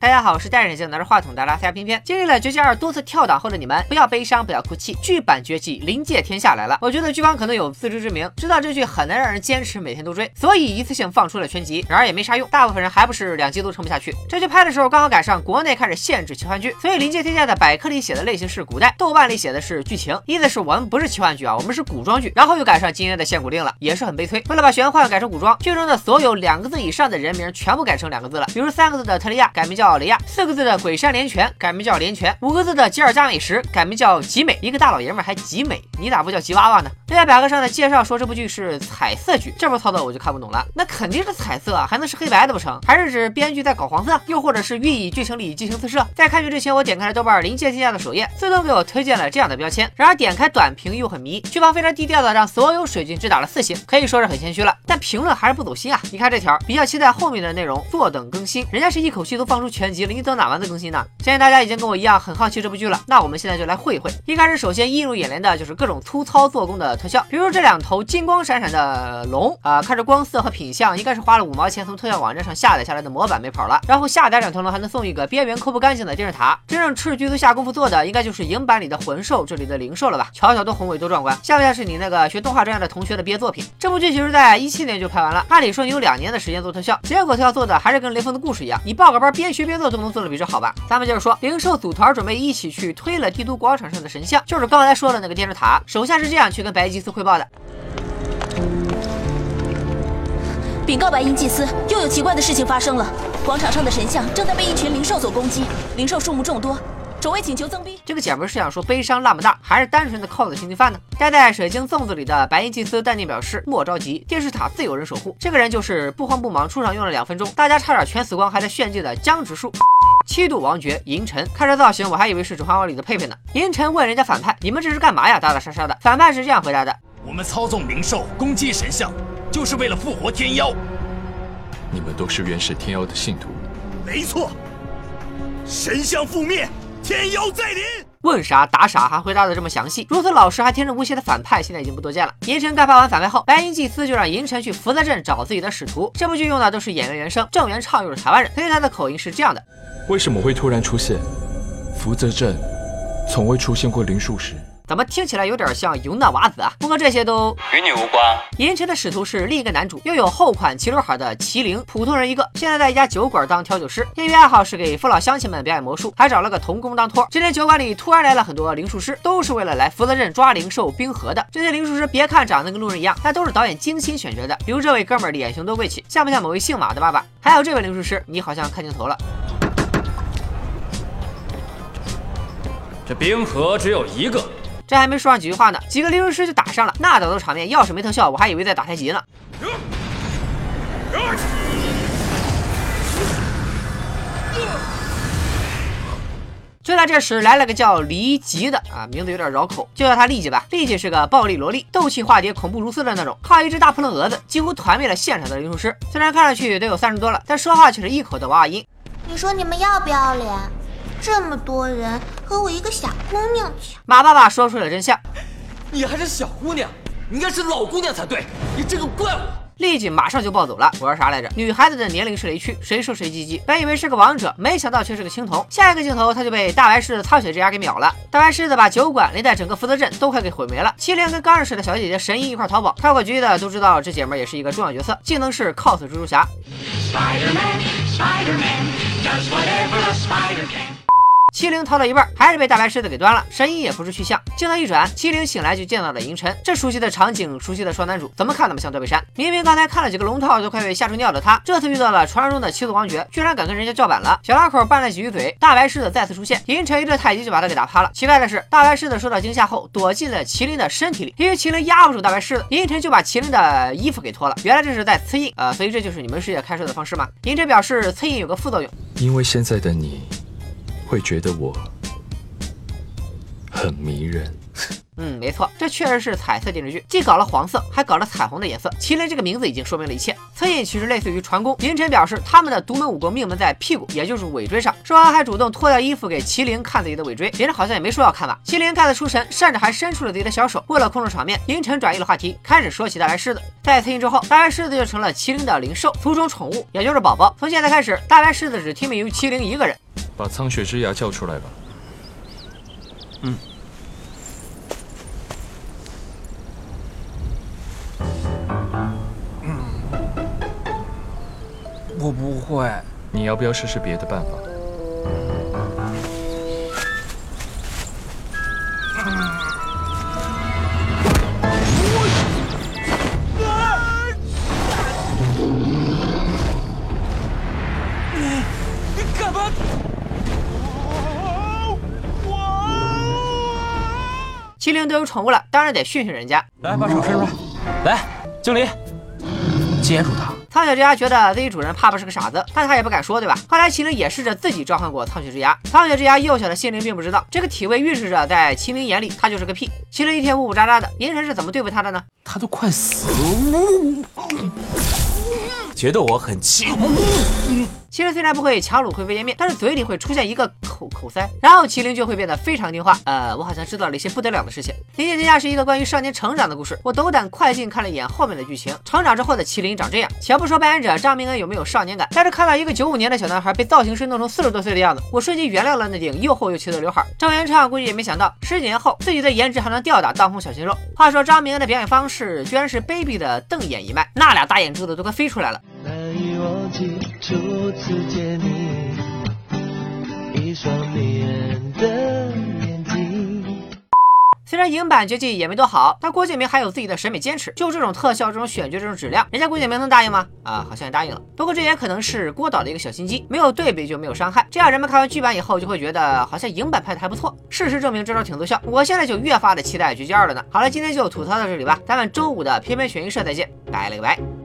大家好，我是戴着眼镜拿着话筒的拉斯加偏偏。经历了绝技二多次跳档后的你们，不要悲伤，不要哭泣，剧版绝技临界天下来了。我觉得剧方可能有自知之明，知道这剧很难让人坚持每天都追，所以一次性放出了全集。然而也没啥用，大部分人还不是两集都撑不下去。这剧拍的时候刚好赶上国内开始限制奇幻剧，所以临界天下的百科里写的类型是古代，豆瓣里写的是剧情，意思是我们不是奇幻剧啊，我们是古装剧。然后又赶上今天的限古令了，也是很悲催。为了把玄幻改成古装，剧中的所有两个字以上的人名全部改成两个字了，比如三个字的特利亚改名叫雷亚，四个字的鬼山连泉改名叫连泉，五个字的吉尔加美什改名叫吉美。一个大老爷们还吉美，你咋不叫吉娃娃呢？另外百科上的介绍说这部剧是彩色剧，这波操作我就看不懂了。那肯定是彩色啊，还能是黑白的不成？还是指编剧在搞黄色？又或者是寓意剧情里激情四射？在看剧之前，我点开了豆瓣临界天下的首页，自动给我推荐了这样的标签。然而点开短评又很迷，剧方非常低调的让所有水军只打了四星，可以说是很谦虚了。但评论还是不走心啊！你看这条，比较期待后面的内容，坐等更新。人家是一口气都放出全全集了，你等哪完的更新呢？相信大家已经跟我一样很好奇这部剧了，那我们现在就来会一会。一开始，首先映入眼帘的就是各种粗糙做工的特效，比如这两头金光闪闪的龙啊，看着光色和品相，应该是花了五毛钱从特效网站上下载下来的模板没跑了。然后下载两头龙还能送一个边缘抠不干净的电视塔，真正斥剧组下功夫做的，应该就是影版里的魂兽，这里的灵兽了吧？瞧瞧多宏伟多壮观，像不像是你那个学动画专业的同学的毕业作品？这部剧其实在一七年就拍完了，按理说你有两年的时间做特效，结果特效做的还是跟雷锋的故事一样，你报个班边学边做都能做的比这好吧？咱们接着说，灵兽组团准备一起去推了帝都广场上的神像，就是刚才说的那个电视塔。手下是这样去跟白衣祭司汇报的：禀告白银祭司，又有奇怪的事情发生了，广场上的神像正在被一群灵兽所攻击，灵兽数目众多。守卫请求增兵。这个姐们是想说悲伤那么大，还是单纯的靠着星星饭呢？待在水晶粽子里的白银祭司淡定表示：莫着急，电视塔自有人守护。这个人就是不慌不忙出场用了两分钟，大家差点全死光还在炫技的江直树。七度王爵银尘，看这造型，我还以为是《指环王》里的佩佩呢。银尘问人家反派：“你们这是干嘛呀？”打打杀杀的。反派是这样回答的：“我们操纵灵兽攻击神像，就是为了复活天妖。你们都是原始天妖的信徒。”没错，神像覆灭。天妖再临，问啥答啥，还回答的这么详细，如此老实还天真无邪的反派，现在已经不多见了。银尘干翻完反派后，白银祭司就让银尘去福泽镇找自己的使徒。这部剧用的都是演员原声，郑元畅又是台湾人，所以他的口音是这样的：为什么会突然出现？福泽镇从未出现过灵术师。怎么听起来有点像尤娜娃子啊？不过这些都与你无关。银尘的使徒是另一个男主，拥有厚款齐刘海的麒麟，普通人一个，现在在一家酒馆当调酒师，业余爱好是给父老乡亲们表演魔术，还找了个童工当托。今天酒馆里突然来了很多灵术师，都是为了来福泽镇抓灵兽冰河的。这些灵术师别看长得跟路人一样，但都是导演精心选角的。比如这位哥们儿脸型多贵气，像不像某位姓马的爸爸？还有这位灵术师，你好像看镜头了。这冰河只有一个。这还没说上几句话呢，几个灵术师就打上了。那打斗场面，要是没特效，我还以为在打太极呢。就在这时，来了个叫黎吉的啊，名字有点绕口，就叫他丽吉吧。丽吉是个暴力萝莉，斗气化蝶，恐怖如斯的那种，靠一只大扑棱蛾子几乎团灭了现场的灵术师。虽然看上去得有三十多了，但说话却是一口的娃娃音。你说你们要不要脸？这么多人和我一个小姑娘抢，马爸爸说出了真相。你还是小姑娘，你应该是老姑娘才对。你这个怪物！立即马上就暴走了。我说啥来着？女孩子的年龄是雷区，谁说谁鸡鸡？本以为是个王者，没想到却是个青铜。下一个镜头，他就被大白狮子苍雪之牙给秒了。大白狮子把酒馆连带整个福德镇都快给毁没了。麒麟跟刚认识的小姐姐神医一块逃跑，跳过局的都知道这姐们也是一个重要角色，技能是 cos 蜘蛛侠。麒麟逃到一半，还是被大白狮子给端了。神医也不知去向。镜头一转，麒麟醒来就见到了银尘。这熟悉的场景，熟悉的双男主，怎么看怎么像断背山？明明刚才看了几个龙套都快被吓出尿的他，这次遇到了传说中的七度王爵，居然敢跟人家叫板了。小两口拌了几句嘴，大白狮子再次出现，银尘一阵太极就把他给打趴了。奇怪的是，大白狮子受到惊吓后躲进了麒麟的身体里，因为麒麟压不住大白狮子，银尘就把麒麟的衣服给脱了。原来这是在刺印，呃，所以这就是你们世界开设的方式吗？银尘表示刺印有个副作用，因为现在的你。会觉得我很迷人。嗯，没错，这确实是彩色电视剧，既搞了黄色，还搞了彩虹的颜色。麒麟这个名字已经说明了一切，侧印其实类似于船工。凌晨表示他们的独门武功命门在屁股，也就是尾椎上。说完还主动脱掉衣服给麒麟看自己的尾椎，别人好像也没说要看吧。麒麟看得出神，甚至还伸出了自己的小手。为了控制场面，凌晨转移了话题，开始说起大白狮子。在侧印之后，大白狮子就成了麒麟的灵兽，族中宠物，也就是宝宝。从现在开始，大白狮子只听命于麒麟一个人。把苍雪之牙叫出来吧。嗯。我不会。你要不要试试别的办法？麒麟都有宠物了，当然得训训人家。来，把手伸出来。来，敬礼。接住它。苍雪之牙觉得自己主人怕不是个傻子，但他也不敢说，对吧？后来麒麟也试着自己召唤过苍雪之牙，苍雪之牙幼小的心灵并不知道，这个体位预示着在麒麟眼里他就是个屁。麒麟一天呜呜喳喳的，银神是怎么对付他的呢？他都快死了。觉得我很气。麒麟虽然不会强撸灰飞烟灭，但是嘴里会出现一个口口塞，然后麒麟就会变得非常听话。呃，我好像知道了一些不得了的事情。《灵界天下》是一个关于少年成长的故事，我斗胆快进看了一眼后面的剧情，成长之后的麒麟长这样。且不说扮演者张明恩有没有少年感，但是看到一个九五年的小男孩被造型师弄成四十多岁的样子，我瞬间原谅了那顶又厚又齐的刘海。张元畅估计也没想到十几年后自己的颜值还能吊打当红小鲜肉。话说张明恩的表演方式居然是卑鄙的瞪眼一脉，那俩大眼珠子都快飞出来了。初次见你，一双迷人的眼睛。虽然影版绝技也没多好，但郭敬明还有自己的审美坚持。就这种特效、这种选角、这种质量，人家郭敬明能答应吗？啊，好像也答应了。不过这也可能是郭导的一个小心机，没有对比就没有伤害，这样人们看完剧版以后就会觉得好像影版拍的还不错。事实证明这招挺奏效，我现在就越发的期待绝技二了呢。好了，今天就吐槽到这里吧，咱们周五的偏偏选一社再见，拜了个拜。